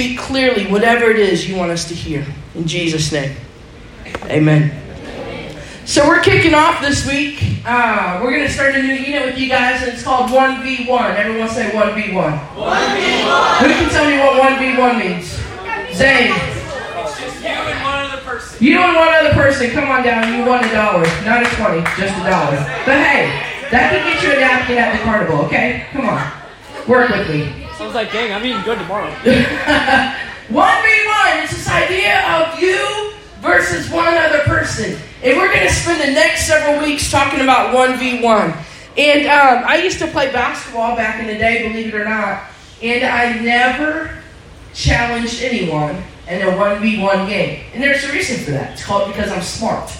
speak clearly whatever it is you want us to hear. In Jesus' name. Amen. So we're kicking off this week. Uh, we're going to start a new unit with you guys, and it's called 1v1. Everyone say 1v1. 1v1. Who can tell me what 1v1 means? Zane. It's just you and one other person. You and one other person, come on down. You won a dollar. Not a 20, just a dollar. But hey, that can get you a napkin at the carnival, okay? Come on. Work with me. Sounds like, gang, I'm eating good tomorrow. 1v1 is this idea of you versus one other person. And we're going to spend the next several weeks talking about 1v1. And um, I used to play basketball back in the day, believe it or not. And I never challenged anyone in a 1v1 game. And there's a reason for that. It's called because I'm smart.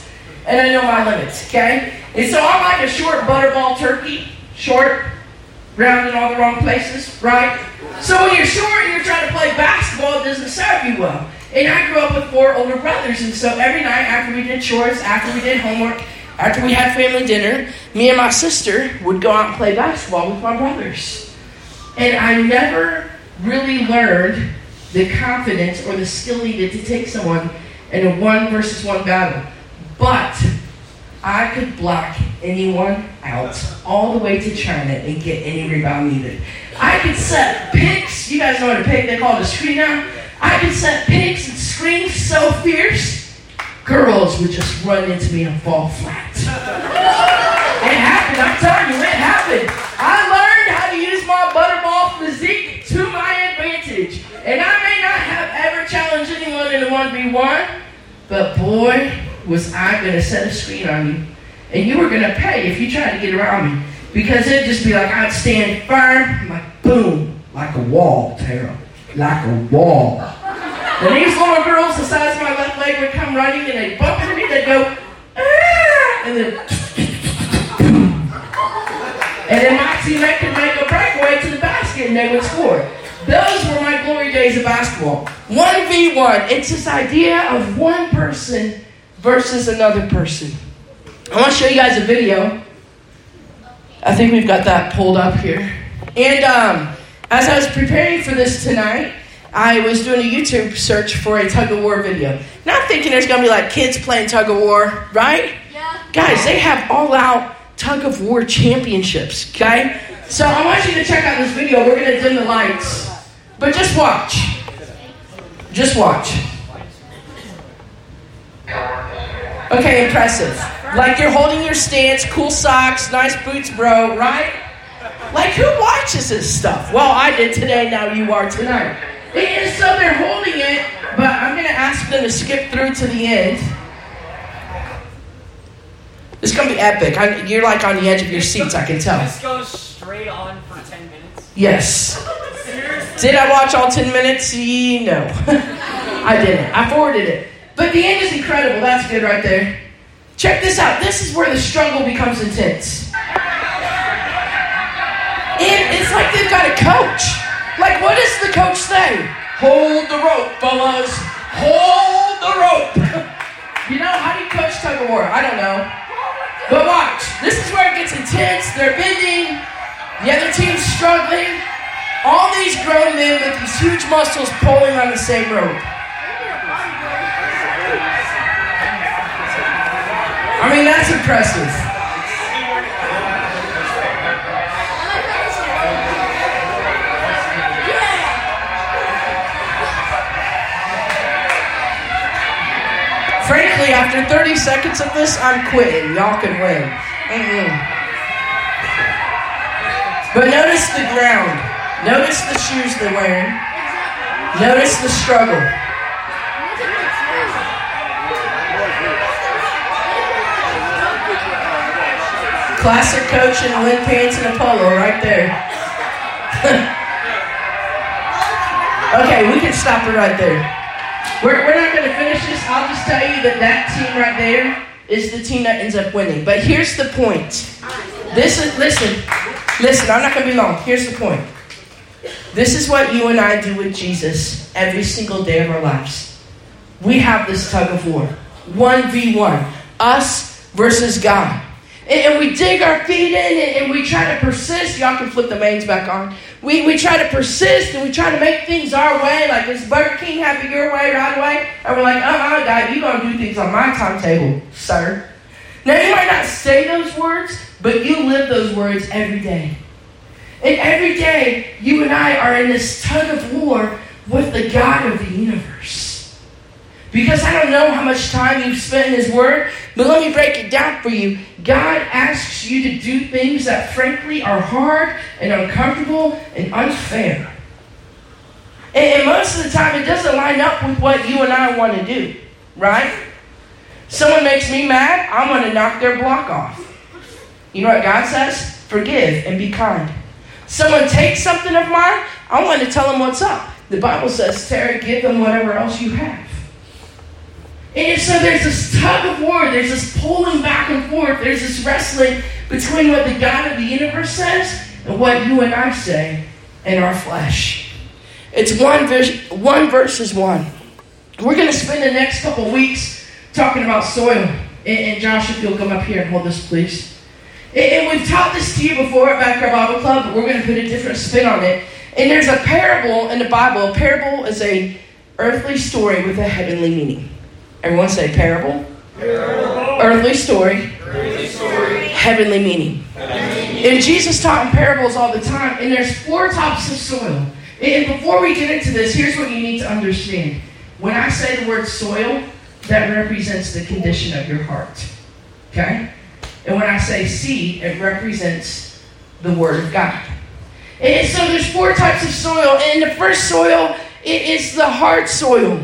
And I know my limits, okay? And so I'm like a short butterball turkey. Short, round in all the wrong places, right? So when you're short and you're trying to play basketball, it doesn't serve you well. And I grew up with four older brothers, and so every night after we did chores, after we did homework, after we had family dinner, me and my sister would go out and play basketball with my brothers. And I never really learned the confidence or the skill needed to take someone in a one versus one battle. But I could block anyone out all the way to China and get any rebound needed. I could set picks. You guys know what a pick they call it a screen now. I could set picks and scream so fierce, girls would just run into me and fall flat. it happened. I'm telling you, it happened. I learned how to use my butterball physique to my advantage, and I may not have ever challenged anyone in a one v one, but boy, was I going to set a screen on you. And you were going to pay if you tried to get around me. Because it'd just be like I'd stand firm, like boom, like a wall, Tara. Like a wall. And these little girls the size of my left leg would come running and they'd bump into me, they'd go, ah! And then, and then my teammate could make a breakaway to the basket and they would score. Those were my glory days of basketball. 1v1. It's this idea of one person versus another person. I want to show you guys a video. I think we've got that pulled up here. And um, as I was preparing for this tonight, I was doing a YouTube search for a tug of war video. Not thinking there's going to be like kids playing tug of war, right? Yeah. Guys, they have all out tug of war championships, okay? So I want you to check out this video. We're going to dim the lights. But just watch. Just watch. Okay, impressive. Like you're holding your stance, cool socks, nice boots, bro, right? Like who watches this stuff? Well, I did today, now you are tonight. And so they're holding it, but I'm going to ask them to skip through to the end. It's going to be epic. I, you're like on the edge of your seats, I can tell. This goes straight on for 10 minutes. Yes. Seriously? Did I watch all 10 minutes? No. I didn't. I forwarded it. But the end is incredible. That's good right there. Check this out. This is where the struggle becomes intense. And it's like they've got a coach. Like, what does the coach say? Hold the rope, fellas. Hold the rope. you know, how do you coach tug of war? I don't know. But watch. This is where it gets intense. They're bending. The other team's struggling. All these grown men with these huge muscles pulling on the same rope. I mean, that's impressive. Frankly, after 30 seconds of this, I'm quitting. Y'all can win. Mm-mm. But notice the ground. Notice the shoes they're wearing. Notice the struggle. Classic coach in wind pants and a polo right there. okay, we can stop it right there. We're, we're not going to finish this. I'll just tell you that that team right there is the team that ends up winning. But here's the point. This is, listen, listen, I'm not going to be long. Here's the point. This is what you and I do with Jesus every single day of our lives. We have this tug of war 1v1, us versus God. And, we dig our feet in and, we try to persist. Y'all can flip the mains back on. We, we try to persist and we try to make things our way. Like, does Burger King it your way, right away? And we're like, uh-uh, God, you're going to do things on my timetable, sir. Now, you might not say those words, but you live those words every day. And every day, you and I are in this tug of war with the God of the universe. Because I don't know how much time you've spent in His Word, but let me break it down for you. God asks you to do things that, frankly, are hard and uncomfortable and unfair. And, most of the time, it doesn't line up with what you and I want to do, right? Someone makes me mad, I'm going to knock their block off. You know what God says? Forgive and be kind. Someone takes something of mine, I want to tell them what's up. The Bible says, Terry, give them whatever else you have. And so there's this tug of war, there's this pulling back and forth, there's this wrestling between what the God of the universe says and what you and I say in our flesh. It's one, vis- one versus one. We're going to spend the next couple weeks talking about soil. And, and Josh, if you'll come up here and hold this, please. And, and we've taught this to you before at Backyard Bible Club, but we're going to put a different spin on it. And there's a parable in the Bible. A parable is a earthly story with a heavenly meaning. Everyone say parable. parable. Earthly, story. Earthly story. Heavenly meaning. Heavenly. And Jesus taught in parables all the time. And there's four types of soil. And before we get into this, here's what you need to understand. When I say the word soil, that represents the condition of your heart. Okay? And when I say seed, it represents the Word of God. And so there's four types of soil. And the first soil it is the hard soil.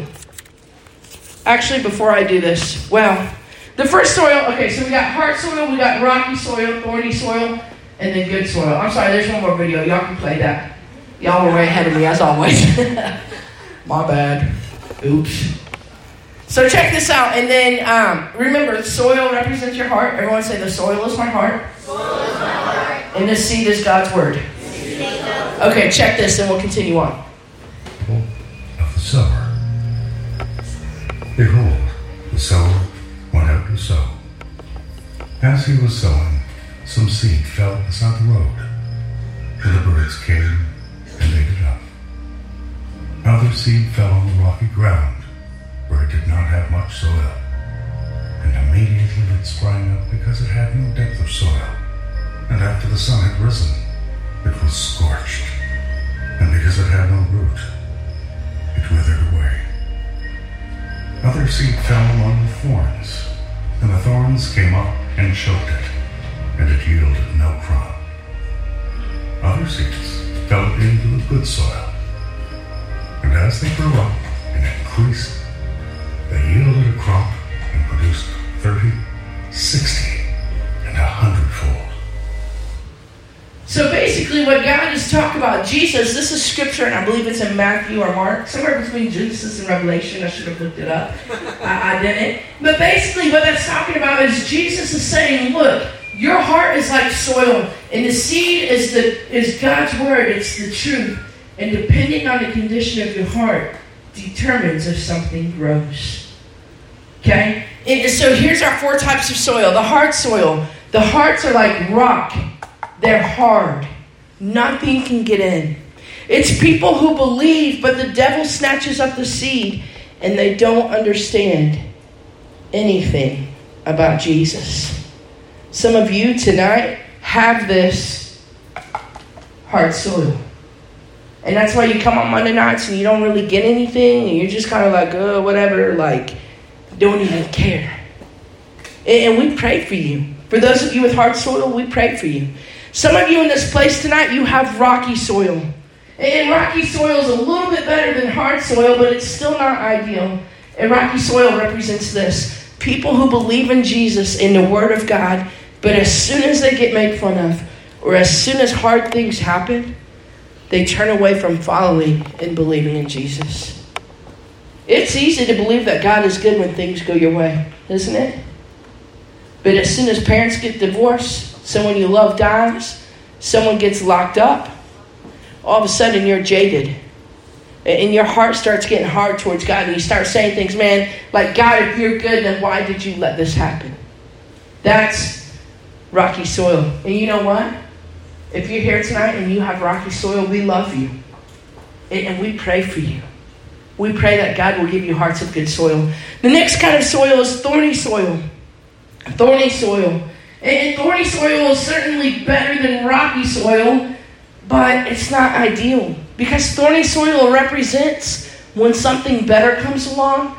Actually, before I do this, well, the first soil, okay, so we got hard soil, we got rocky soil, thorny soil, and then good soil. I'm sorry, there's one more video. Y'all can play that. Y'all were way ahead of me, as always. My bad. Oops. So check this out, and then um, remember, soil represents your heart. Everyone say, the soil is my heart. Soil is my heart. And the seed is God's word. Okay, check this, and we'll continue on. Of the sower. Behold, the sower went out to sow. As he was sowing, some seed fell beside the road, and the birds came and ate it up. Other seed fell on the rocky ground, where it did not have much soil, and immediately it sprang up because it had no depth of soil. And after the sun had risen, it was scorched, and because it had no root, it withered away. Other seed fell among the thorns, and the thorns came up and choked it, and it yielded no crop. Other seeds fell into the good soil, and as they grew up and increased, they yielded a crop and produced talking about, Jesus, this is scripture, and I believe it's in Matthew or Mark, somewhere between Genesis and Revelation. I should have looked it up. I, I didn't. But basically, what that's talking about is Jesus is saying, look, your heart is like soil, and the seed is the is God's word. It's the truth, and depending on the condition of your heart, determines if something grows. Okay. And so here's our four types of soil. The hard soil. The hearts are like rock they're hard. Nothing can get in. It's people who believe, but the devil snatches up the seed and they don't understand anything about Jesus. Some of you tonight have this hard soil. And that's why you come on Monday nights and you don't really get anything and you're just kind of like, oh, whatever, like, don't even care. And we pray for you. For those of you with hard soil, we pray for you. Some of you in this place tonight, you have rocky soil. And rocky soil is a little bit better than hard soil, but it's still not ideal. And rocky soil represents this people who believe in Jesus, in the Word of God, but as soon as they get made fun of, or as soon as hard things happen, they turn away from following and believing in Jesus. It's easy to believe that God is good when things go your way, isn't it? But as soon as parents get divorced, someone you love dies, someone gets locked up, all of a sudden you're jaded. And your heart starts getting hard towards God, and you start saying things, man, like, God, if you're good, then why did you let this happen? That's rocky soil. And you know what? If you're here tonight and you have rocky soil, we love you. And we pray for you. We pray that God will give you hearts of good soil. The next kind of soil is thorny soil. Thorny soil. And thorny soil is certainly better than rocky soil, but it's not ideal. Because thorny soil represents when something better comes along,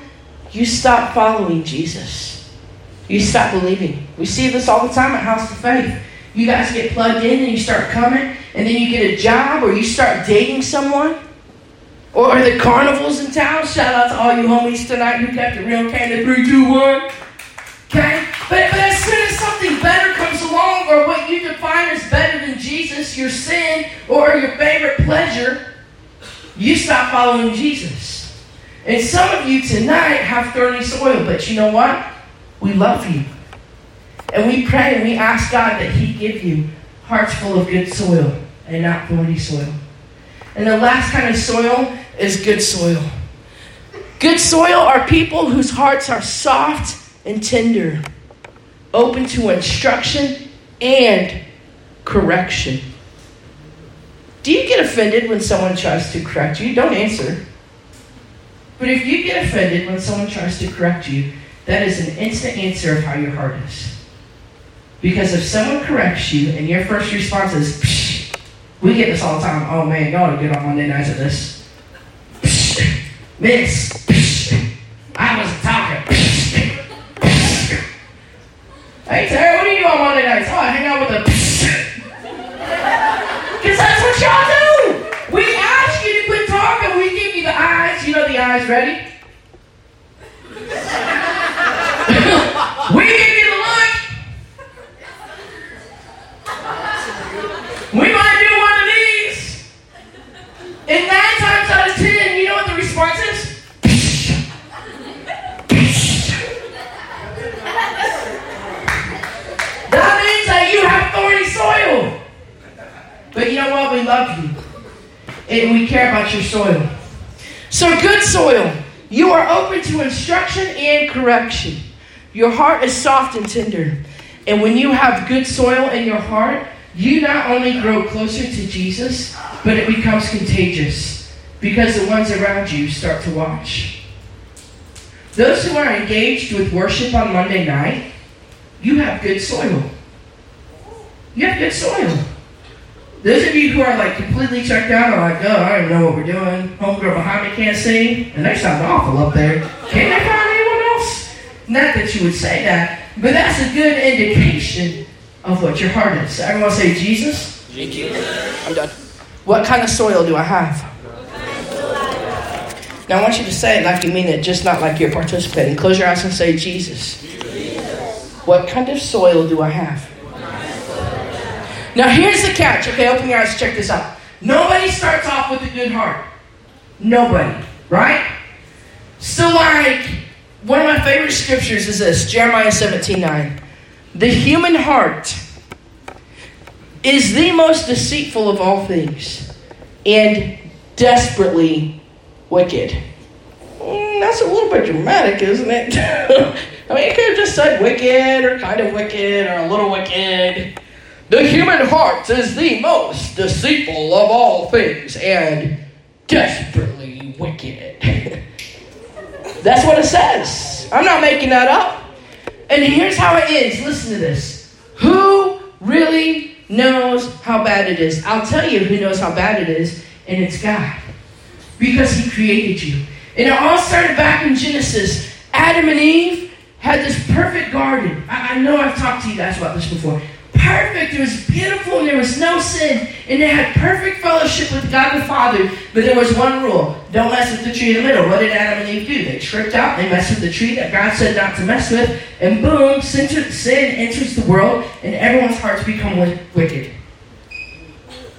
you stop following Jesus. You stop believing. We see this all the time at House of Faith. You guys get plugged in and you start coming, and then you get a job or you start dating someone. Or the carnivals in town? Shout out to all you homies tonight who kept it real Canada 3, 2, 1. Okay? But, but something better comes along, or what you define as better than Jesus, your sin, or your favorite pleasure, you stop following Jesus. And some of you tonight have thorny soil, but you know what? We love you. And we pray and we ask God that He give you hearts full of good soil and not thorny soil. And the last kind of soil is good soil. Good soil are people whose hearts are soft and tender, open to instruction and correction. Do you get offended when someone tries to correct you? Don't answer. But if you get offended when someone tries to correct you, that is an instant answer of how your heart is. Because if someone corrects you and your first response is, Psh, we get this all the time. Oh man, y'all are good on Monday nights at this. Psh, miss, Psh, I was Hey Tara, what do you do on Monday nights? Oh, I hang out with the. Because that's what y'all do. We ask you to quit talking. We give you the eyes. You know the eyes. Ready? we give you the look. We might do one of these. And nine times out of ten, you know what the response is? That means that you have thorny soil. But you know what? We love you. And we care about your soil. So, good soil. You are open to instruction and correction. Your heart is soft and tender. And when you have good soil in your heart, you not only grow closer to Jesus, but it becomes contagious because the ones around you start to watch. Those who are engaged with worship on Monday night, you have good soil. You have good soil. Those of you who are like completely checked out are like, oh, I don't know what we're doing. Homegirl behind me can't sing, and they sound awful up there. Can they find anyone else? Not that you would say that, but that's a good indication of what your heart is. Everyone say Jesus. Jesus. I'm done. What kind of soil do I have? Now I want you to say it like you mean it, just not like you're participating. Close your eyes and say Jesus. Jesus. What kind of soil do I have? Now here's the catch. Okay, open your eyes. Check this out. Nobody starts off with a good heart. Nobody, right? So like one of my favorite scriptures is this, Jeremiah 17, 9. The human heart is the most deceitful of all things and desperately wicked. Mm, that's a little bit dramatic, isn't it? I mean, you could have just said wicked or kind of wicked or a little wicked. The human heart is the most deceitful of all things and desperately wicked. That's what it says. I'm not making that up. And here's how it is. Listen to this. Who really knows how bad it is? I'll tell you who knows how bad it is, and it's God. Because He created you. And it all started back in Genesis. Adam and Eve had this perfect garden. I, I know I've talked to you guys about this before. Perfect. It was beautiful and there was no sin. And they had perfect fellowship with God the Father. But there was one rule don't mess with the tree in the middle. What did Adam and Eve do? They tripped out. They messed with the tree that God said not to mess with. And boom, sin, sin enters the world and everyone's hearts become wicked.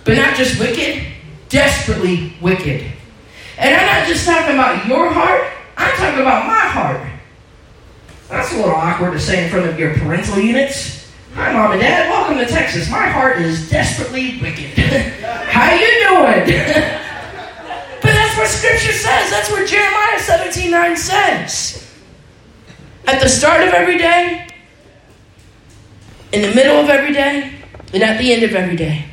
But not just wicked, desperately wicked. And I'm not just talking about your heart, I'm talking about my heart. That's a little awkward to say in front of your parental units. Hi, mom and dad. Welcome to Texas. My heart is desperately wicked. How you doing? but that's what Scripture says. That's what Jeremiah 17 9 says. At the start of every day, in the middle of every day and at the end of every day,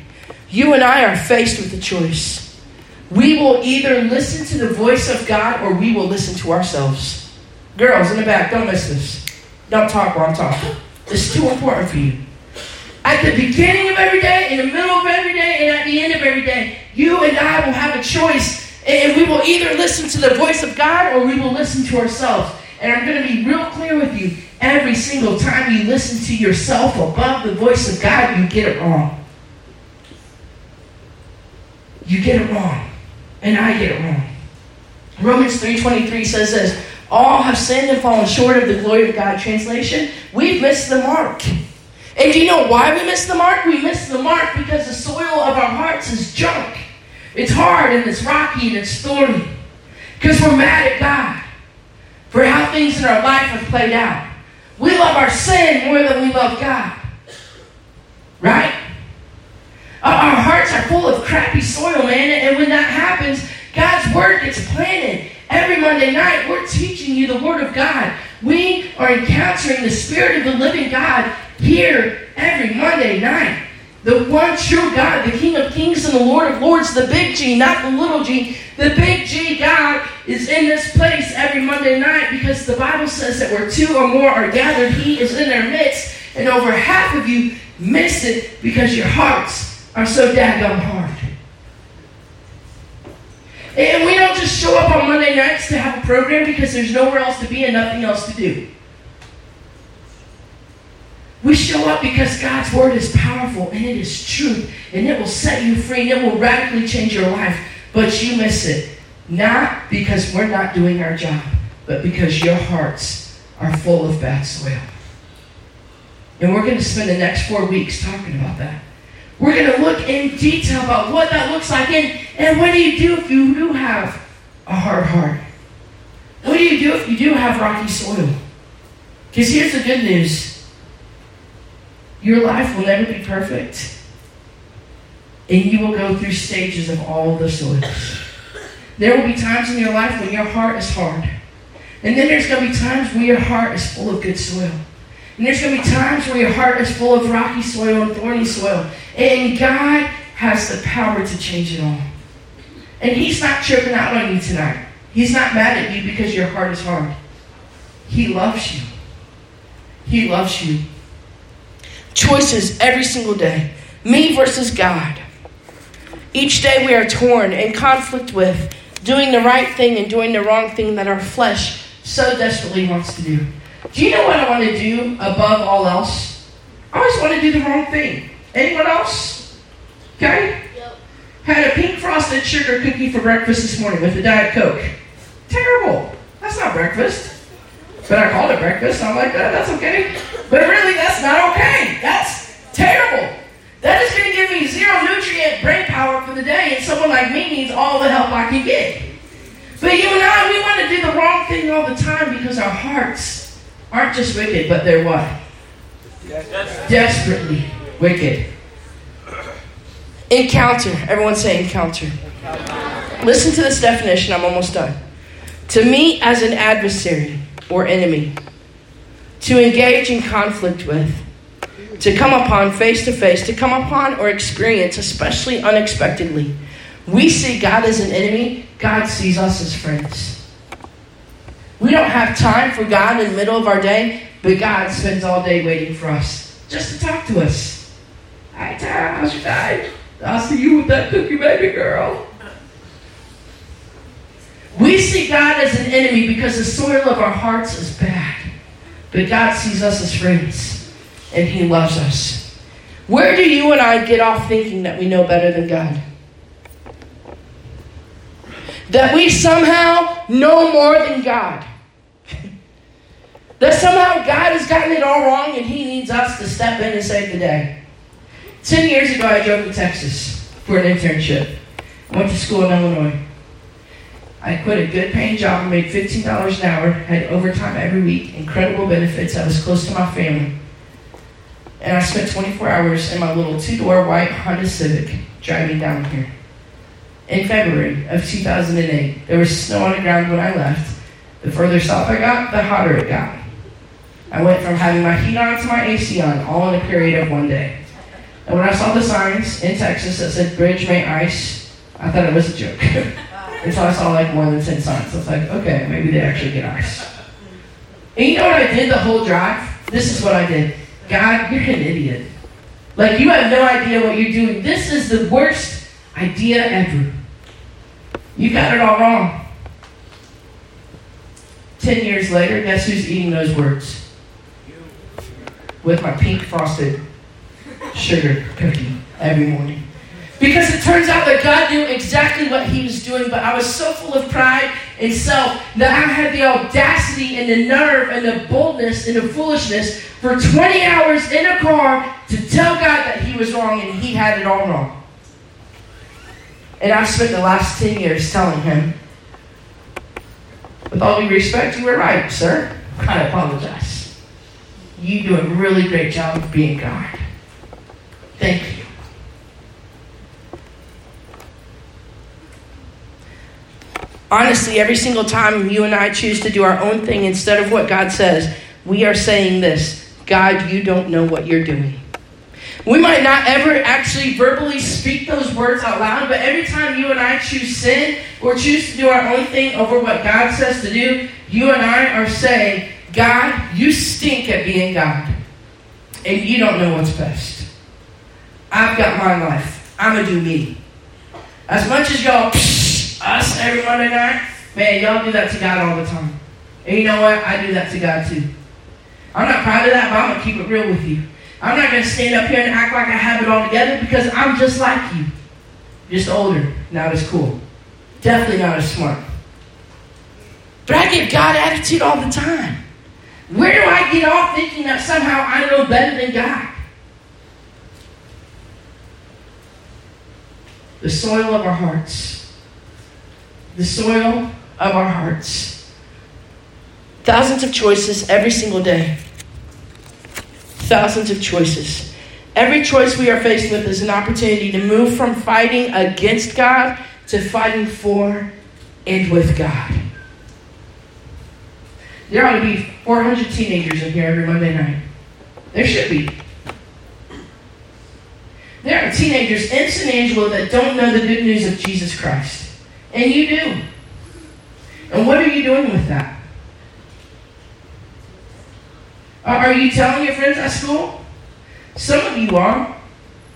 you and I are faced with a choice. We will either listen to the voice of God or we will listen to ourselves. Girls in the back, don't miss this. Don't talk while I'm talking. Is too important for you. At the beginning of every day, in the middle of every day, and at the end of every day, you and I will have a choice. And we will either listen to the voice of God or we will listen to ourselves. And I'm going to be real clear with you. Every single time you listen to yourself above the voice of God, you get it wrong. You get it wrong. And I get it wrong. Romans 3.23 says this, All have sinned and fallen short of the glory of God. Translation, we've missed the mark. And do you know why we miss the mark? We miss the mark because the soil of our hearts is junk. It's hard and it's rocky and it's thorny. Because we're mad at God for how things in our life have played out. We love our sin more than we love God. Right? Our hearts are full of crappy soil, man. And when that happens, God's word gets planted. Every Monday night, we're teaching you the word of God. We are encountering the Spirit of the living God here every Monday night. The one true God, the King of Kings and the Lord of Lords, the big G, not the little g. The big G God is in this place every Monday night because the Bible says that where two or more are gathered, He is in their midst. And over half of you miss it because your hearts are so daggone hard. And we don't just show up on Monday nights to have a program because there's nowhere else to be and nothing else to do. We show up because God's word is powerful and it is truth and it will set you free and it will radically change your life. But you miss it. Not because we're not doing our job, but because your hearts are full of bad soil. And we're going to spend the next four weeks talking about that. We're going to look in detail about what that looks like and, and what do you do if you do have a hard heart? What do you do if you do have rocky soil? Because here's the good news your life will never be perfect. And you will go through stages of all the soils. There will be times in your life when your heart is hard. And then there's going to be times when your heart is full of good soil. And there's going to be times where your heart is full of rocky soil and thorny soil. And God has the power to change it all. And He's not tripping out on you tonight. He's not mad at you because your heart is hard. He loves you. He loves you choices every single day me versus God. Each day we are torn in conflict with doing the right thing and doing the wrong thing that our flesh so desperately wants to do. Do you know what I want to do above all else? I always want to do the wrong thing. Anyone else? Okay? Had a pink frosted sugar cookie for breakfast this morning with a Diet Coke. Terrible. That's not breakfast. But I called it breakfast. I'm like, oh, that's okay. But really, that's not okay. That's terrible. That is going to give me zero nutrient brain power for the day, and someone like me needs all the help I can get. But you and I, we want to do the wrong thing all the time because our hearts aren't just wicked, but they're what? Desperately wicked. Encounter. Everyone say encounter. Listen to this definition. I'm almost done. To meet as an adversary or enemy to engage in conflict with, to come upon face to face, to come upon or experience, especially unexpectedly. We see God as an enemy, God sees us as friends. We don't have time for God in the middle of our day, but God spends all day waiting for us just to talk to us. Hi, Tara, how's your day? I'll see you with that cookie baby girl. We see God as an enemy because the soil of our hearts is bad. But God sees us as friends, and He loves us. Where do you and I get off thinking that we know better than God? That we somehow know more than God. that somehow God has gotten it all wrong and He needs us to step in and save the day. Ten years ago, I drove to Texas for an internship. I went to school in Illinois. I quit a good paying job and made $15 an hour, had overtime every week, incredible benefits. I was close to my family. And I spent 24 hours in my little two door white Honda Civic driving down here. In February of 2008, there was snow on the ground when I left. The further south I got, the hotter it got. I went from having my heat on to my AC on, all in a period of one day. And when I saw the signs in Texas that said bridge may ice, I thought it was a joke. Until I saw like more than 10 signs. I was like, okay, maybe they actually get ice. And you know what I did the whole drive? This is what I did. God, you're an idiot. Like, you have no idea what you're doing. This is the worst idea ever. You got it all wrong. Ten years later, guess who's eating those words? With my pink frosted sugar cookie every morning. Because it turns out that God knew exactly what He was doing, but I was so full of pride and self that I had the audacity and the nerve and the boldness and the foolishness for 20 hours in a car to tell God that He was wrong and He had it all wrong. And I spent the last 10 years telling Him, with all due respect, you were right, sir. I apologize. You do a really great job of being God. Thank you. Honestly, every single time you and I choose to do our own thing instead of what God says, we are saying this God, you don't know what you're doing. We might not ever actually verbally speak those words out loud, but every time you and I choose sin or choose to do our own thing over what God says to do, you and I are saying, God, you stink at being God, and you don't know what's best. I've got my life. I'm going to do me. As much as y'all, us every Monday night, man, y'all do that to God all the time. And you know what? I do that to God too. I'm not proud of that, but I'm going to keep it real with you. I'm not going to stand up here and act like I have it all together because I'm just like you. Just older, not as cool. Definitely not as smart. But I give God attitude all the time. Where do I get off thinking that somehow I know better than God? The soil of our hearts. The soil of our hearts. Thousands of choices every single day thousands of choices. Every choice we are faced with is an opportunity to move from fighting against God to fighting for and with God. There ought to be 400 teenagers in here every Monday night. There should be. There are teenagers in San Angelo that don't know the good news of Jesus Christ. And you do. And what are you doing with that? Are you telling your friends at school? Some of you are.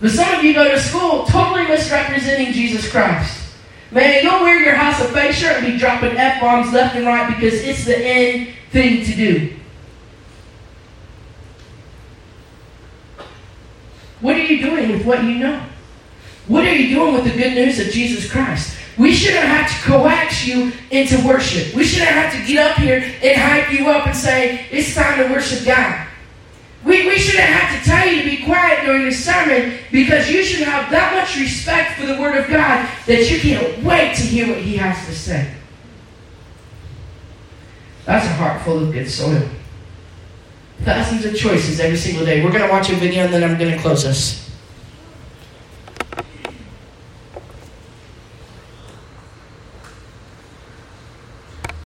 But some of you go to school totally misrepresenting Jesus Christ. Man, you'll wear your House of Faith shirt and be dropping F bombs left and right because it's the end thing to do. What are you doing with what you know? What are you doing with the good news of Jesus Christ? We shouldn't have to coax you into worship. We shouldn't have to get up here and hype you up and say, it's time to worship God. We, we shouldn't have to tell you to be quiet during the sermon because you should have that much respect for the Word of God that you can't wait to hear what He has to say. That's a heart full of good soil. Thousands of choices every single day. We're going to watch a video and then I'm going to close us.